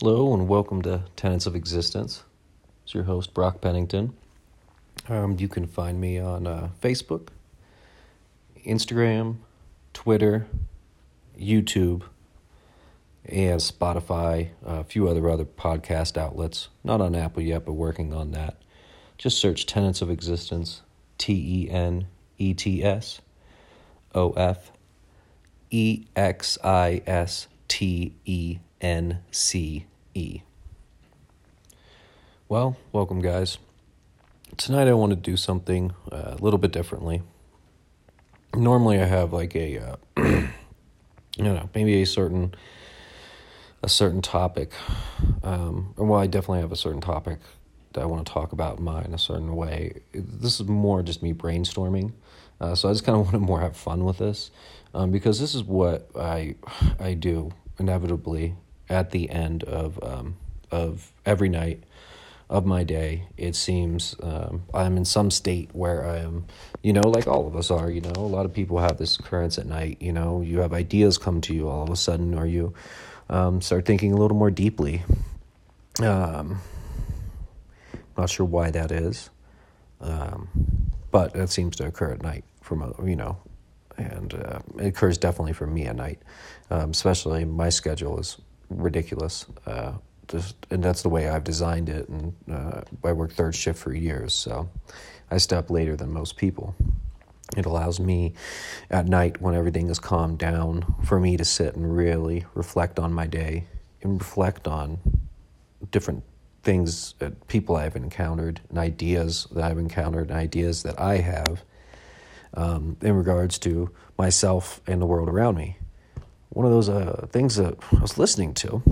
Hello and welcome to Tenets of Existence. It's your host Brock Pennington. Um, you can find me on uh, Facebook, Instagram, Twitter, YouTube, and Spotify, a few other other podcast outlets. Not on Apple yet, but working on that. Just search Tenets of Existence, T E N E T S O F E X I S T E N C E. Well, welcome, guys. Tonight I want to do something uh, a little bit differently. Normally I have like a, uh, you know, maybe a certain, a certain topic. Um, well, I definitely have a certain topic that I want to talk about in mind a certain way. This is more just me brainstorming. Uh, so I just kind of want to more have fun with this um, because this is what I I do inevitably at the end of um, of every night of my day. It seems um, I'm in some state where I am, you know, like all of us are. You know, a lot of people have this occurrence at night. You know, you have ideas come to you all of a sudden, or you um, start thinking a little more deeply. Um, not sure why that is, um, but it seems to occur at night. From you know, and uh, it occurs definitely for me at night. Um, especially my schedule is ridiculous. Uh, just and that's the way I've designed it. And uh, I work third shift for years, so I step later than most people. It allows me at night when everything is calmed down for me to sit and really reflect on my day and reflect on different things that people I've encountered and ideas that I've encountered and ideas that I have um, in regards to myself and the world around me. One of those uh, things that I was listening to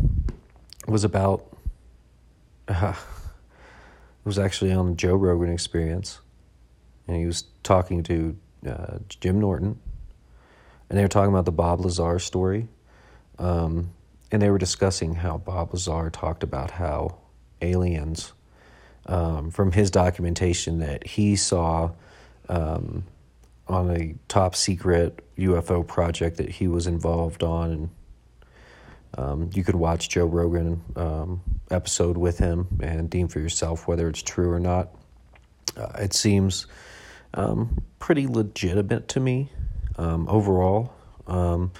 was about, uh, it was actually on the Joe Rogan experience. And he was talking to uh, Jim Norton. And they were talking about the Bob Lazar story. Um, and they were discussing how Bob Lazar talked about how aliens, um, from his documentation that he saw um, on a top secret UFO project that he was involved on, and um, you could watch Joe Rogan um, episode with him and deem for yourself whether it's true or not. Uh, it seems um, pretty legitimate to me um, overall. Um,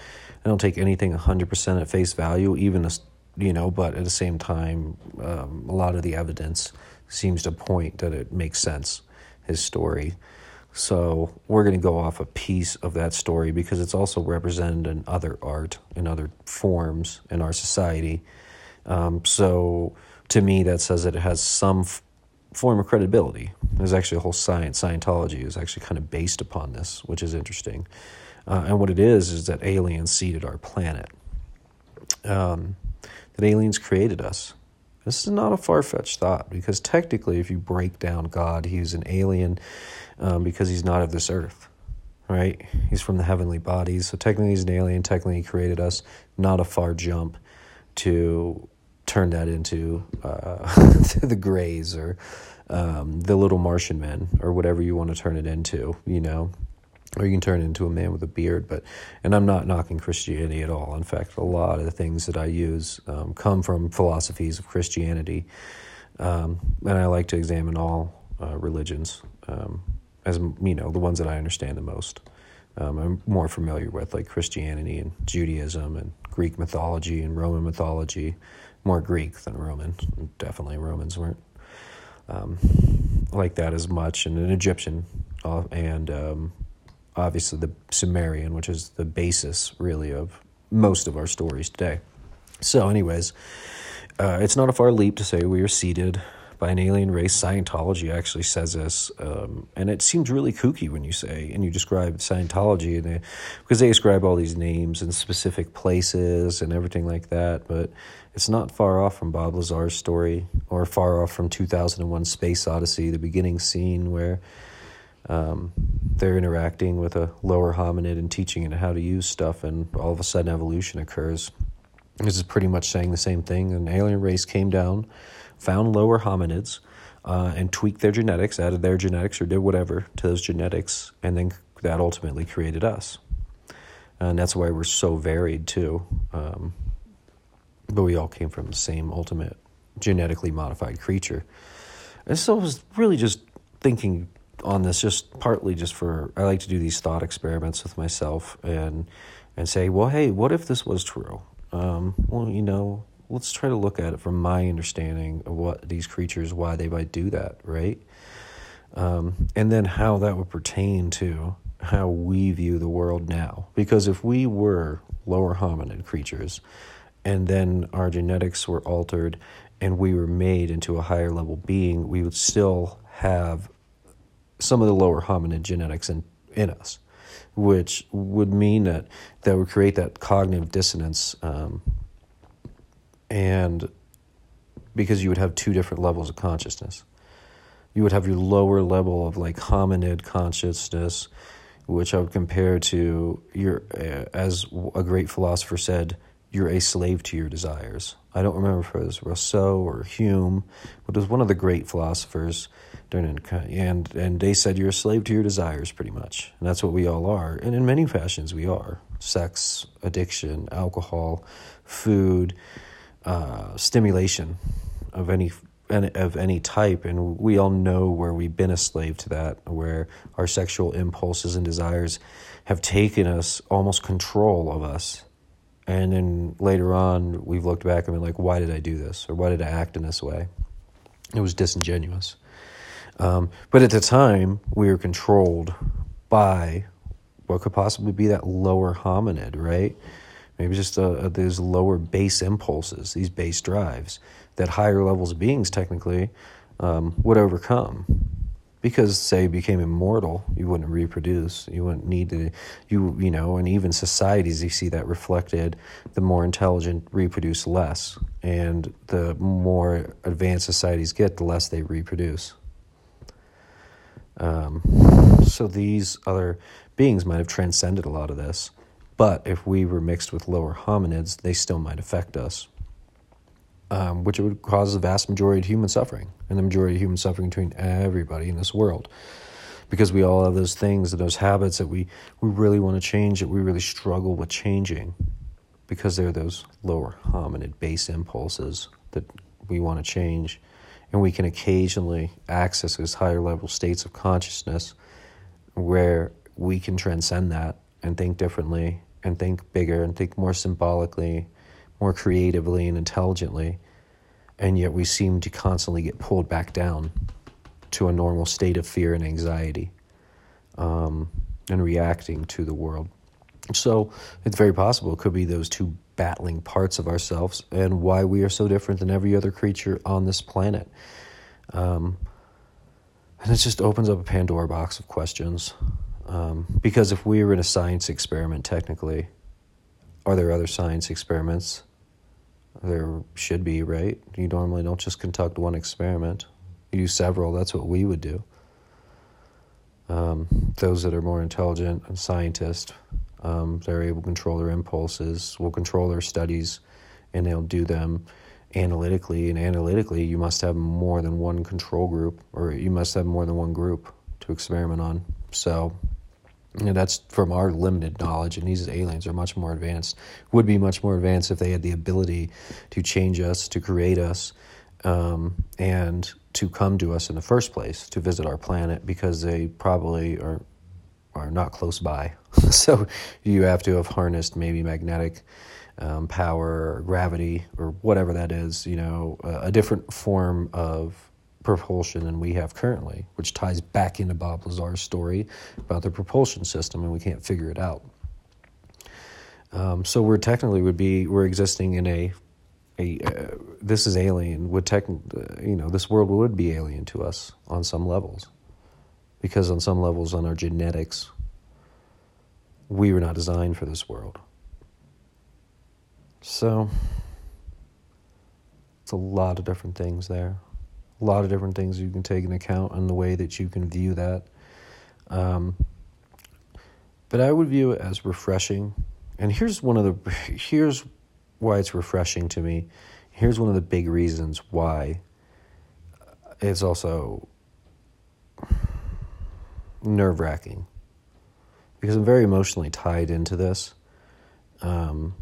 I don't take anything hundred percent at face value, even a, you know, but at the same time, um, a lot of the evidence seems to point that it makes sense. His story. So we're going to go off a piece of that story because it's also represented in other art, in other forms in our society. Um, so to me, that says that it has some f- form of credibility. There's actually a whole science, Scientology is actually kind of based upon this, which is interesting. Uh, and what it is is that aliens seeded our planet. Um, that aliens created us. This is not a far fetched thought because technically, if you break down God, he's an alien um, because he's not of this earth, right? He's from the heavenly bodies. So technically, he's an alien. Technically, he created us. Not a far jump to turn that into uh, the Greys or um, the Little Martian Men or whatever you want to turn it into, you know or you can turn into a man with a beard. But and I'm not knocking Christianity at all. In fact, a lot of the things that I use um, come from philosophies of Christianity, um, and I like to examine all uh, religions um, as you know the ones that I understand the most. Um, I'm more familiar with like Christianity and Judaism and Greek mythology and Roman mythology, more Greek than Roman. Definitely Romans weren't um, like that as much, and an Egyptian uh, and um, obviously the Sumerian, which is the basis really of most of our stories today. So, anyways, uh, it's not a far leap to say we are seeded by an alien race. Scientology actually says this, um, and it seems really kooky when you say and you describe Scientology, and they, because they ascribe all these names and specific places and everything like that. But it's not far off from Bob Lazar's story, or far off from 2001: Space Odyssey, the beginning scene where um, they're interacting with a lower hominid and teaching it how to use stuff, and all of a sudden evolution occurs. This is pretty much saying the same thing. An alien race came down, found lower hominids, uh, and tweaked their genetics, added their genetics, or did whatever to those genetics, and then that ultimately created us. And that's why we're so varied, too. Um, but we all came from the same ultimate genetically modified creature. And so I was really just thinking on this, just partly just for I like to do these thought experiments with myself and and say, well, hey, what if this was true? Um, well, you know, let's try to look at it from my understanding of what these creatures, why they might do that, right? Um, and then how that would pertain to how we view the world now. Because if we were lower hominid creatures, and then our genetics were altered and we were made into a higher level being, we would still have some of the lower hominid genetics in, in us, which would mean that that would create that cognitive dissonance. Um, and because you would have two different levels of consciousness. You would have your lower level of like hominid consciousness, which I would compare to your, uh, as a great philosopher said, you're a slave to your desires. I don't remember if it was Rousseau or Hume, but it was one of the great philosophers during and and they said you're a slave to your desires pretty much. And that's what we all are. And in many fashions we are. Sex, addiction, alcohol, food, uh, stimulation of any of any type, and we all know where we've been a slave to that, where our sexual impulses and desires have taken us, almost control of us. And then later on, we've looked back and been like, why did I do this? Or why did I act in this way? It was disingenuous. Um, but at the time, we were controlled by what could possibly be that lower hominid, right? Maybe just uh, these lower base impulses, these base drives that higher levels of beings technically um, would overcome. Because say you became immortal, you wouldn't reproduce. You wouldn't need to, you you know, and even societies you see that reflected. The more intelligent reproduce less, and the more advanced societies get, the less they reproduce. Um, so these other beings might have transcended a lot of this, but if we were mixed with lower hominids, they still might affect us um, which would cause the vast majority of human suffering and the majority of human suffering between everybody in this world. Because we all have those things and those habits that we, we really want to change, that we really struggle with changing, because they're those lower hominid base impulses that we want to change. And we can occasionally access those higher level states of consciousness where we can transcend that and think differently and think bigger and think more symbolically more creatively and intelligently, and yet we seem to constantly get pulled back down to a normal state of fear and anxiety um, and reacting to the world. So it's very possible it could be those two battling parts of ourselves and why we are so different than every other creature on this planet. Um, and it just opens up a Pandora box of questions. Um, because if we were in a science experiment, technically, are there other science experiments? There should be, right? You normally don't just conduct one experiment. You do several. That's what we would do. Um, those that are more intelligent and scientists, um, they're able to control their impulses, will control their studies, and they'll do them analytically. And analytically, you must have more than one control group, or you must have more than one group to experiment on. So you know, that's from our limited knowledge, and these aliens are much more advanced. Would be much more advanced if they had the ability to change us, to create us, um, and to come to us in the first place to visit our planet, because they probably are are not close by. so you have to have harnessed maybe magnetic um, power or gravity or whatever that is. You know, a different form of propulsion than we have currently, which ties back into Bob Lazar's story about the propulsion system, and we can't figure it out. Um, so we're technically would be we're existing in a a uh, this is alien would tech uh, you know this world would be alien to us on some levels. Because on some levels on our genetics we were not designed for this world. So it's a lot of different things there a lot of different things you can take into account and the way that you can view that. Um, but I would view it as refreshing. And here's one of the here's why it's refreshing to me. Here's one of the big reasons why it's also nerve wracking because I'm very emotionally tied into this. Um,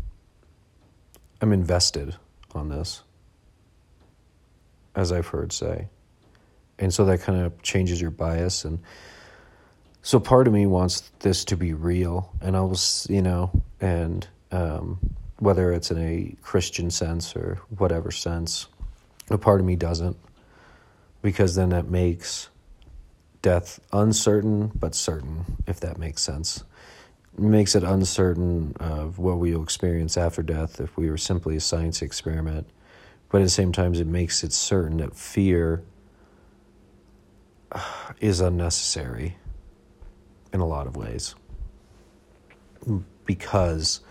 I'm invested on this, as I've heard say. And so that kind of changes your bias. And so part of me wants this to be real. And I was, you know, and um, whether it's in a Christian sense or whatever sense, a part of me doesn't. Because then that makes death uncertain but certain, if that makes sense. It makes it uncertain of what we will experience after death if we were simply a science experiment. But at the same time, it makes it certain that fear is unnecessary in a lot of ways. Because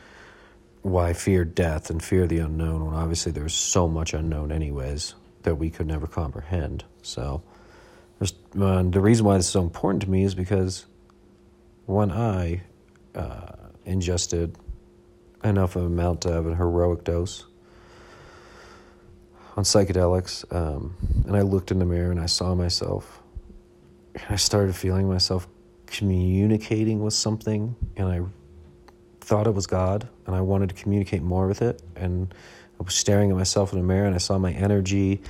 why fear death and fear the unknown when obviously there's so much unknown, anyways, that we could never comprehend. So, the reason why this is so important to me is because when I uh, ingested enough amount have a heroic dose on psychedelics, um, and I looked in the mirror and I saw myself, and I started feeling myself communicating with something, and I thought it was God, and I wanted to communicate more with it, and I was staring at myself in the mirror, and I saw my energy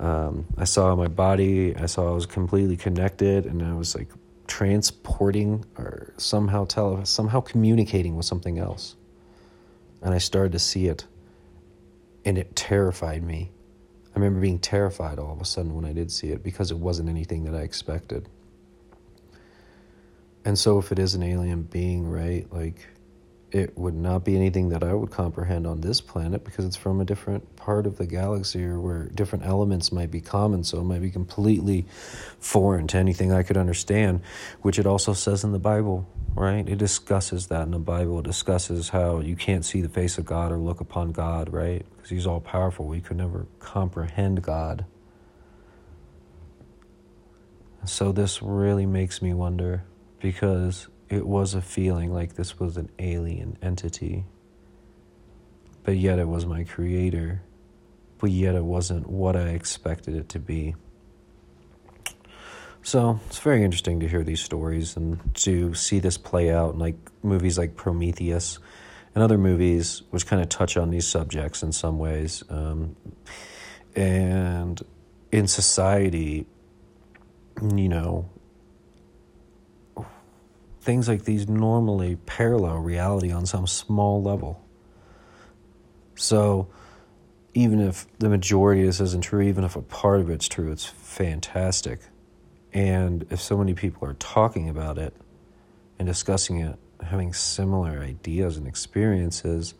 um, I saw my body. I saw I was completely connected, and I was like transporting or somehow tell somehow communicating with something else. And I started to see it, and it terrified me. I remember being terrified all of a sudden when I did see it because it wasn't anything that I expected. And so, if it is an alien being, right, like it would not be anything that I would comprehend on this planet because it's from a different part of the galaxy or where different elements might be common, so it might be completely foreign to anything I could understand, which it also says in the Bible, right? It discusses that in the Bible. It discusses how you can't see the face of God or look upon God, right? Because He's all powerful. We could never comprehend God. So this really makes me wonder because it was a feeling like this was an alien entity. But yet it was my creator. But yet it wasn't what I expected it to be. So it's very interesting to hear these stories and to see this play out in like movies like Prometheus and other movies which kind of touch on these subjects in some ways. Um, and in society, you know, things like these normally parallel reality on some small level. So, even if the majority of this isn't true, even if a part of it's true, it's fantastic. And if so many people are talking about it and discussing it, having similar ideas and experiences,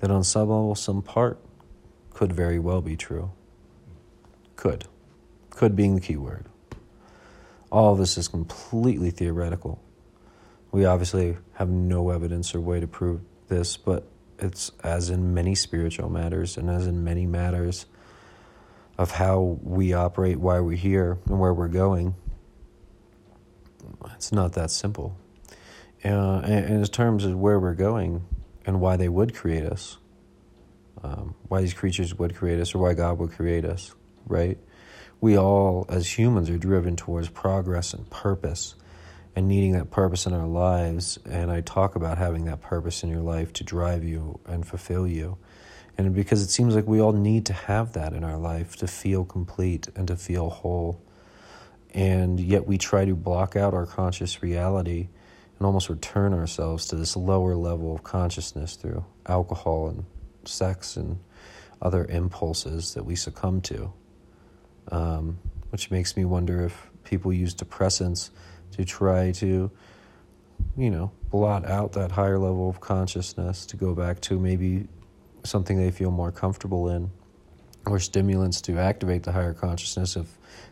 then on some level, some part could very well be true. Could. Could being the key word. All this is completely theoretical. We obviously have no evidence or way to prove this, but it's as in many spiritual matters and as in many matters of how we operate, why we're here, and where we're going. It's not that simple. Uh, and, in terms of where we're going and why they would create us, um, why these creatures would create us, or why God would create us, right? We all, as humans, are driven towards progress and purpose and needing that purpose in our lives. And I talk about having that purpose in your life to drive you and fulfill you. And because it seems like we all need to have that in our life to feel complete and to feel whole. And yet we try to block out our conscious reality and almost return ourselves to this lower level of consciousness through alcohol and sex and other impulses that we succumb to. Um, which makes me wonder if people use depressants to try to, you know, blot out that higher level of consciousness to go back to maybe something they feel more comfortable in, or stimulants to activate the higher consciousness if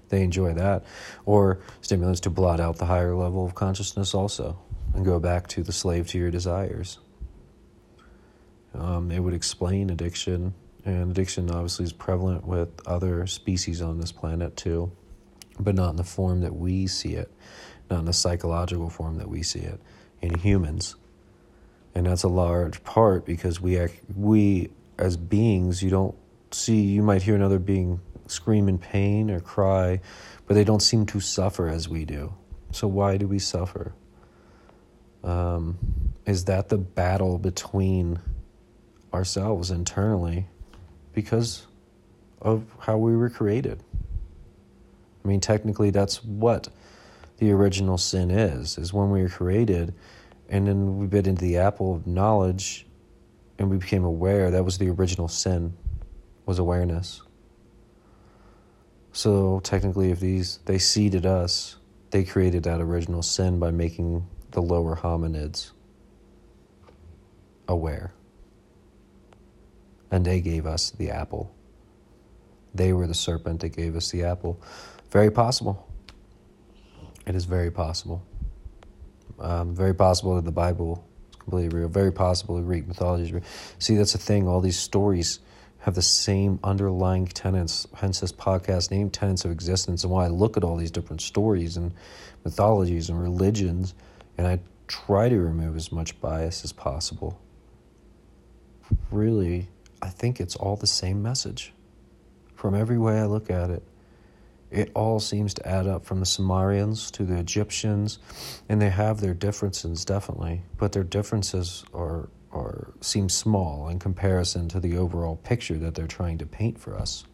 they enjoy that, or stimulants to blot out the higher level of consciousness also and go back to the slave to your desires. Um, it would explain addiction, and addiction obviously is prevalent with other species on this planet too, but not in the form that we see it not in the psychological form that we see it in humans. And that's a large part because we act, we as beings, you don't see you might hear another being scream in pain or cry, but they don't seem to suffer as we do. So why do we suffer? Um, is that the battle between ourselves internally? because of how we were created. I mean, technically, that's what the original sin is, is when we were created and then we bit into the apple of knowledge and we became aware. That was the original sin, was awareness. So technically, if these, they seeded us, they created that original sin by making the lower hominids aware. And they gave us the apple. They were the serpent that gave us the apple. Very possible. It is very possible. Um, very possible that the Bible is completely real. Very possible that Greek mythology is real. See, that's the thing. All these stories have the same underlying tenets, hence this podcast name, Tenets of Existence. And why I look at all these different stories and mythologies and religions, and I try to remove as much bias as possible. Really, I think it's all the same message from every way I look at it. It all seems to add up from the Sumerians to the Egyptians, and they have their differences definitely, but their differences are are seem small in comparison to the overall picture that they're trying to paint for us.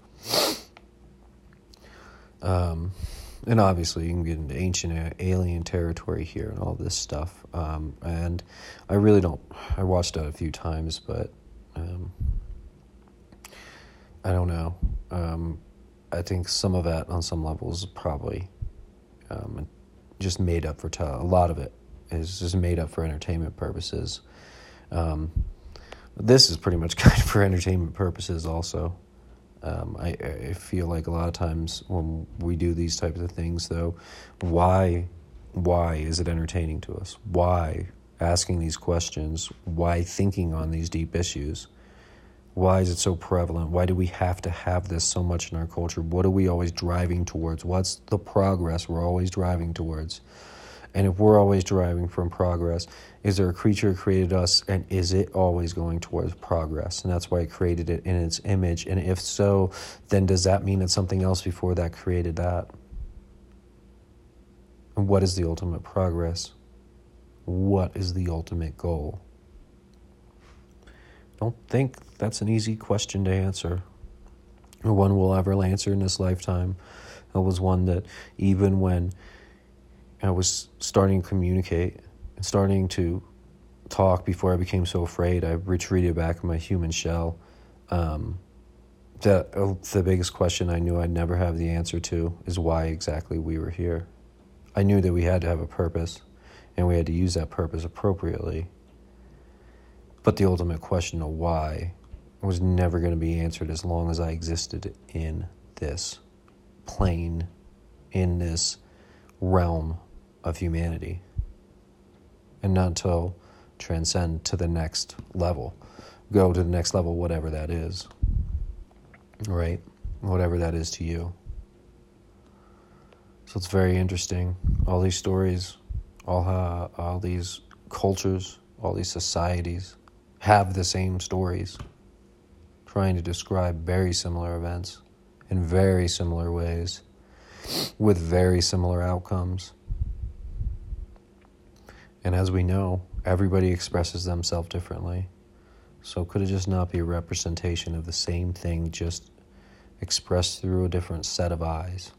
Um, and obviously, you can get into ancient alien territory here and all this stuff. Um, and I really don't. I watched it a few times, but um, I don't know. Um, I think some of that, on some levels, probably um, just made up for te- a lot of it is just made up for entertainment purposes. Um, this is pretty much kind of for entertainment purposes, also. Um, I, I feel like a lot of times when we do these types of things, though, why why is it entertaining to us? Why asking these questions? Why thinking on these deep issues? Why is it so prevalent? Why do we have to have this so much in our culture? What are we always driving towards? What's the progress we're always driving towards? And if we're always driving from progress, is there a creature who created us and is it always going towards progress? And that's why it created it in its image. And if so, then does that mean it's something else before that created that? And what is the ultimate progress? What is the ultimate goal? don't think that's an easy question to answer, or one we'll ever answer in this lifetime. It was one that even when I was starting to communicate and starting to talk before I became so afraid, I retreated back in my human shell. Um, the, uh, the biggest question I knew I'd never have the answer to is why exactly we were here. I knew that we had to have a purpose and we had to use that purpose appropriately. But the ultimate question of why was never going to be answered as long as I existed in this plane, in this realm of humanity. And not until transcend to the next level, go to the next level, whatever that is. Right? Whatever that is to you. So it's very interesting. All these stories, all, uh, all these cultures, all these societies have the same stories, trying to describe very similar events in very similar ways with very similar outcomes. And as we know, everybody expresses themselves differently. So could it just not be a representation of the same thing, just expressed through a different set of eyes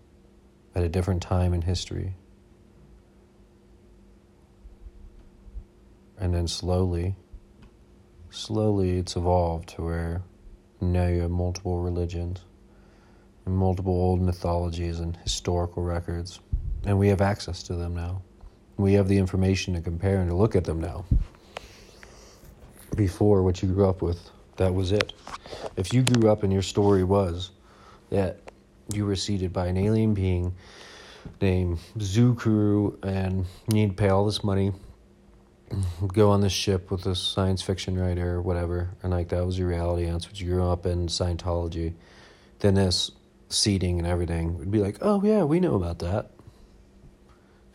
at a different time in history? And then slowly, slowly it's evolved to where now you have multiple religions and multiple old mythologies and historical records, and we have access to them now. We have the information to compare and to look at them now. Before, what you grew up with, that was it. If you grew up and your story was that you were seeded by an alien being named Zukuru and you need to pay all this money go on this ship with a science fiction writer or whatever, and like that was your reality. That's what you grew up in Scientology. Then this seeding and everything would be like, oh yeah, we know about that.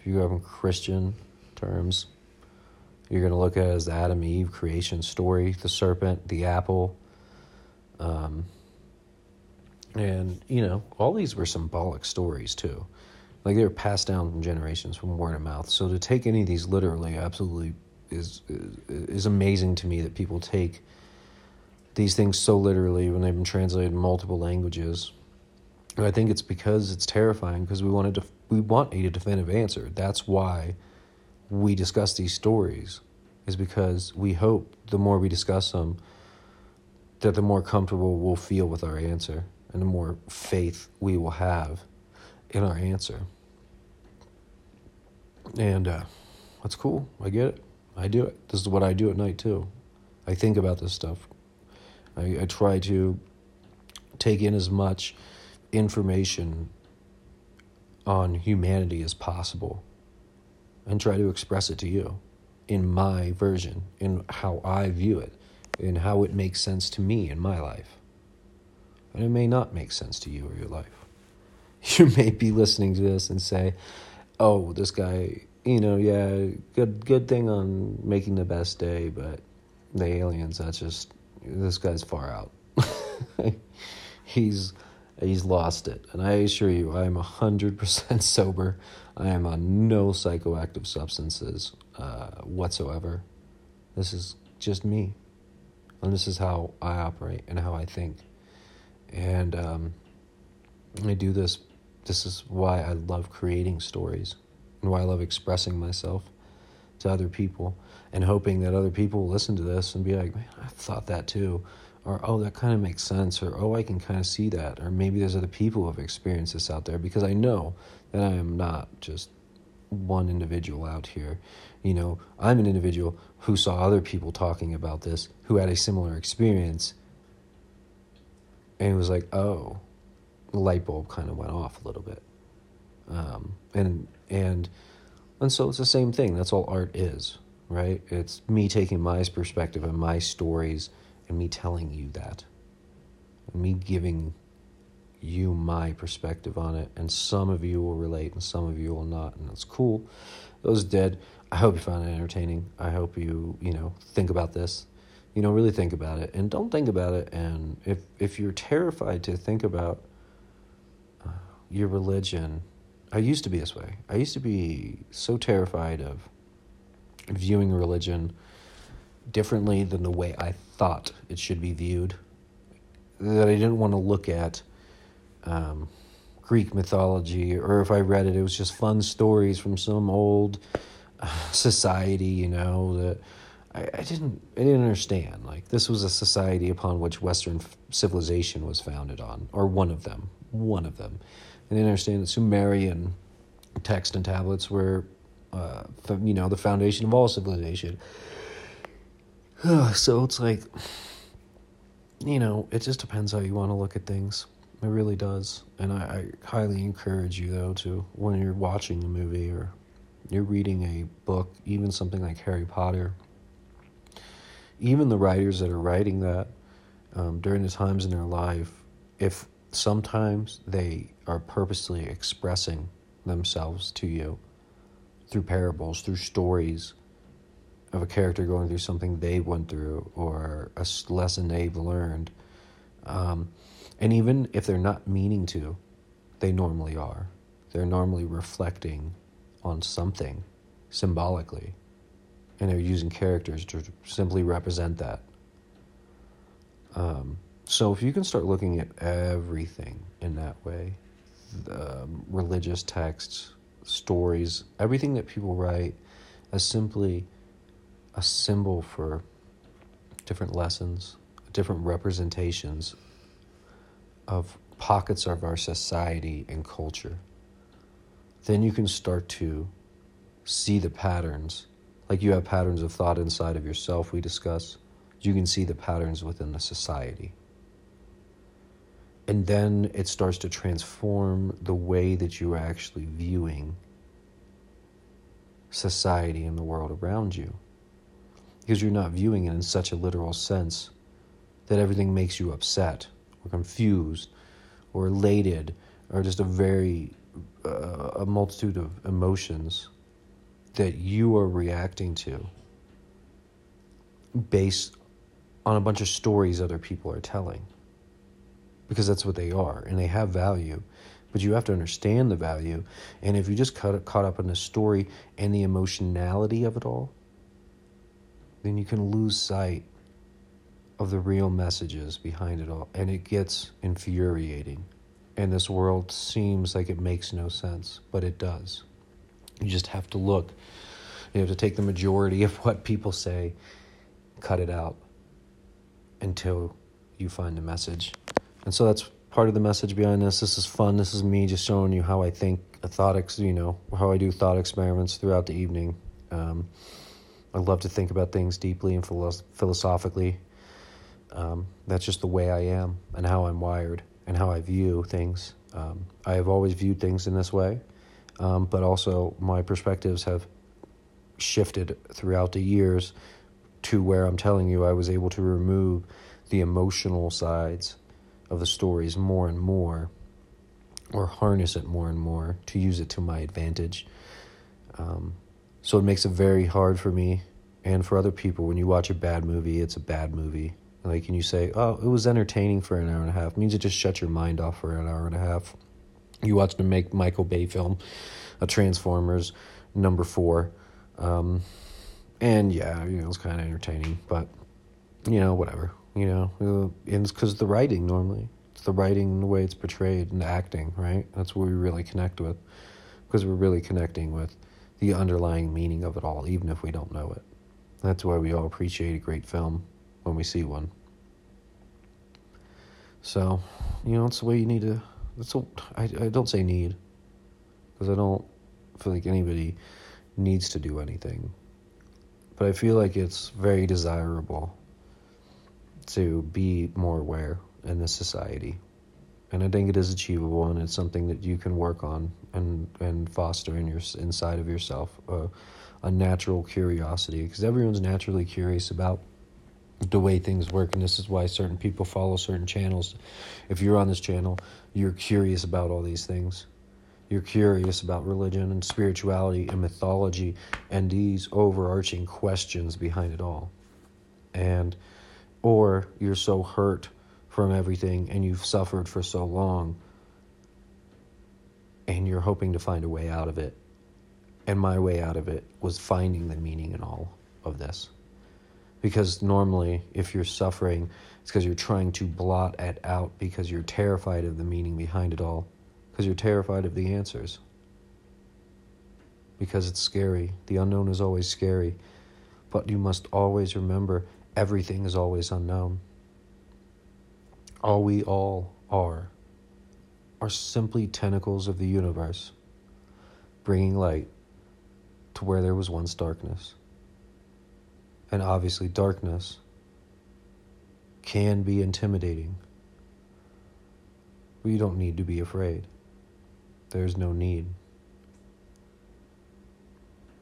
If you go in Christian terms, you're gonna look at it as the Adam Eve creation story, the serpent, the apple. Um, and you know, all these were symbolic stories too like they were passed down from generations from word of mouth. So to take any of these literally absolutely is is, is amazing to me that people take these things so literally when they've been translated in multiple languages. And I think it's because it's terrifying because we wanted to we want a definitive answer. That's why we discuss these stories is because we hope the more we discuss them that the more comfortable we'll feel with our answer and the more faith we will have in our answer. And uh, that's cool. I get it. I do it. This is what I do at night too. I think about this stuff. I, I try to take in as much information on humanity as possible and try to express it to you in my version, in how I view it, in how it makes sense to me in my life. And it may not make sense to you or your life. You may be listening to this and say, oh, this guy, you know, yeah, good good thing on making the best day, but the aliens, that's just this guy's far out. he's he's lost it. And I assure you, I am 100% sober. I am on no psychoactive substances uh, whatsoever. This is just me. And this is how I operate and how I think. And um, I do this. This is why I love creating stories and why I love expressing myself to other people and hoping that other people will listen to this and be like, man, I thought that too or oh that kind of makes sense or oh i can kind of see that or maybe there's other people who have experienced this out there because i know that i am not just one individual out here. You know i'm an individual who saw other people talking about this who had a similar experience and it was like oh the light bulb kind of went off a little bit. Um, and and and so it's the same thing that's all art is right? It's me taking my perspective and my stories and me telling you that, and me giving you my perspective on it, and some of you will relate and some of you will not, and that's cool. Those dead, I hope you found it entertaining. I hope you, you know, think about this. You know, really think about it, and don't think about it. And if if you're terrified to think about uh, your religion, I used to be this way. I used to be so terrified of viewing religion differently than the way I thought it should be viewed. That I didn't want to look at um, Greek mythology, or if I read it, it was just fun stories from some old uh, society, you know, that I, I didn't I didn't understand. Like this was a society upon which Western civilization was founded on, or one of them, one of them. And I didn't understand that Sumerian text and tablets were, uh, you know, the foundation of all civilization. so it's like, you know, it just depends how you want to look at things. It really does. And I, I highly encourage you, though, to when you're watching a movie or you're reading a book, even something like Harry Potter, even the writers that are writing that um, during the times in their life, if sometimes they are purposely expressing themselves to you through parables, through stories, of a character going through something they went through or a lesson they've learned. Um, and even if they're not meaning to, they normally are. They're normally reflecting on something symbolically, and they're using characters to simply represent that. Um, so if you can start looking at everything in that way, the, um, religious texts, stories, everything that people write, as simply a symbol for different lessons, different representations of pockets of our society and culture. Then you can start to see the patterns. Like you have patterns of thought inside of yourself, we discuss. You can see the patterns within the society. And then it starts to transform the way that you are actually viewing society and the world around you because you're not viewing it in such a literal sense that everything makes you upset or confused or elated or just a very uh, a multitude of emotions that you are reacting to based on a bunch of stories other people are telling. Because that's what they are and they have value but you have to understand the value and if you just caught, caught up in the story and the emotionality of it all then you can lose sight of the real messages behind it all. And it gets infuriating. And this world seems like it makes no sense, but it does. You just have to look. You have to take the majority of what people say, cut it out until you find the message. And so that's part of the message behind this. This is fun. This is me just showing you how I think a thought, you know, how I do thought experiments throughout the evening. Um, I love to think about things deeply and philosophically. Um, that's just the way I am and how I'm wired and how I view things. Um, I have always viewed things in this way, um, but also my perspectives have shifted throughout the years to where I'm telling you I was able to remove the emotional sides of the stories more and more, or harness it more and more to use it to my advantage. Um, so it makes it very hard for me and for other people when you watch a bad movie, it's a bad movie. Like, and you say, oh, it was entertaining for an hour and a half. It means it just shut your mind off for an hour and a half. You watch the make Michael Bay film, a Transformers number four. Um, and yeah, you know, it's kind of entertaining, but you know, whatever. You know, uh, and it's because the writing normally. It's the writing, and the way it's portrayed, and the acting, right? That's what we really connect with, because we're really connecting with the underlying meaning of it all, even if we don't know it. That's why we all appreciate a great film when we see one. So, you know, it's the way you need to. That's a, I, I don't say need, because I don't feel like anybody needs to do anything. But I feel like it's very desirable to be more aware in this society. And I think it is achievable, and it's something that you can work on and and foster in your inside of yourself uh, a natural curiosity because everyone's naturally curious about the way things work and this is why certain people follow certain channels. If you're on this channel you're curious about all these things. You're curious about religion and spirituality and mythology and these overarching questions behind it all. And or you're so hurt from everything and you've suffered for so long and you're hoping to find a way out of it and my way out of it was finding the meaning in all of this because normally, if you're suffering, it's because you're trying to blot it out because you're terrified of the meaning behind it all, because you're terrified of the answers. Because it's scary. The unknown is always scary. But you must always remember everything is always unknown. All we all are are simply tentacles of the universe, bringing light to where there was once darkness and obviously darkness can be intimidating. We don't need to be afraid. There's no need.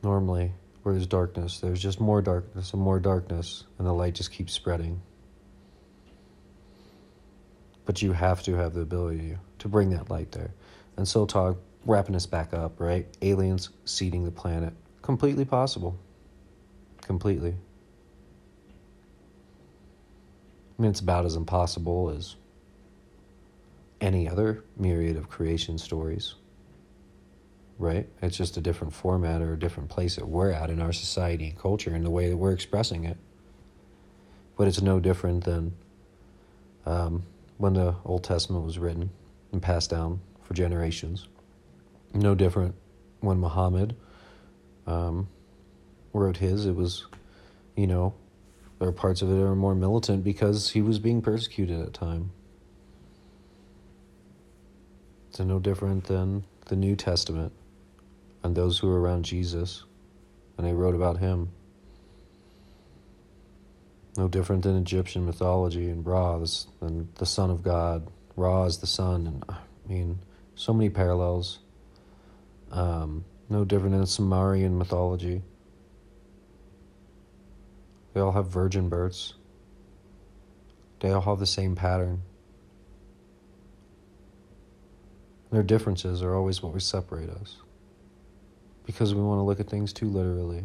Normally, where there's darkness, there's just more darkness and more darkness, and the light just keeps spreading. But you have to have the ability to bring that light there. And so, talk, wrapping us back up, right? Aliens seeding the planet. Completely possible. Completely. I mean, it's about as impossible as any other myriad of creation stories, right? It's just a different format or a different place that we're at in our society and culture and the way that we're expressing it. But it's no different than um, when the Old Testament was written and passed down for generations. No different when Muhammad um, wrote his. It was, you know, there are parts of it that are more militant because he was being persecuted at the time. It's no different than the New Testament and those who were around Jesus and they wrote about him. No different than Egyptian mythology and Ra and the Son of God. Ra is the sun, and I mean, so many parallels. Um, no different than Sumerian mythology. They all have virgin births. They all have the same pattern. Their differences are always what we separate us. Because we want to look at things too literally.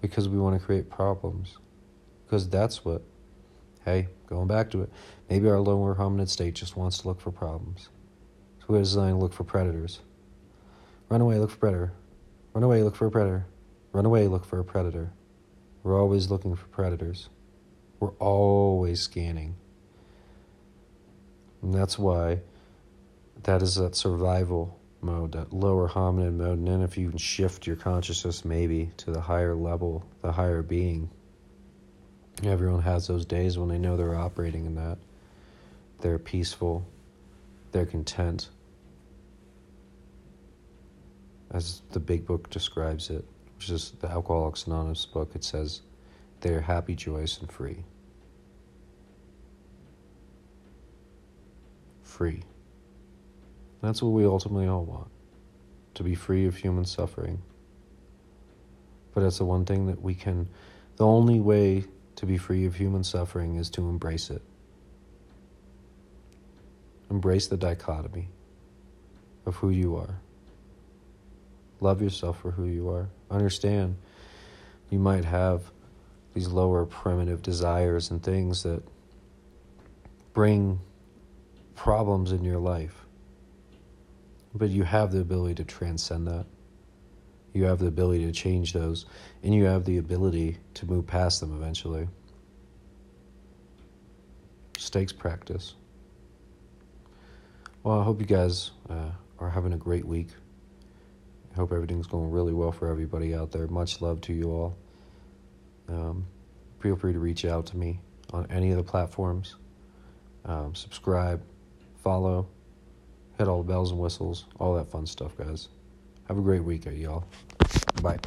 Because we want to create problems. Because that's what, hey, going back to it, maybe our lower hominid state just wants to look for problems. So we're designed to look for predators. Run away, look for predator. Run away, look for a predator. Run away, look for a predator. We're always looking for predators. We're always scanning. And that's why that is that survival mode, that lower hominid mode. And then if you can shift your consciousness maybe to the higher level, the higher being, everyone has those days when they know they're operating in that. They're peaceful, they're content. As the big book describes it, which is the Alcoholics Anonymous book, it says, they're happy, joyous, and free. Free. That's what we ultimately all want to be free of human suffering. But that's the one thing that we can, the only way to be free of human suffering is to embrace it. Embrace the dichotomy of who you are. Love yourself for who you are. Understand you might have these lower primitive desires and things that bring problems in your life. But you have the ability to transcend that. You have the ability to change those, and you have the ability to move past them eventually. Stakes practice. Well, I hope you guys uh, are having a great week. I hope everything's going really well for everybody out there. Much love to you all. Um, feel free to reach out to me on any of the platforms. Um, subscribe, follow, hit all the bells and whistles, all that fun stuff, guys. Have a great week, y'all. Bye.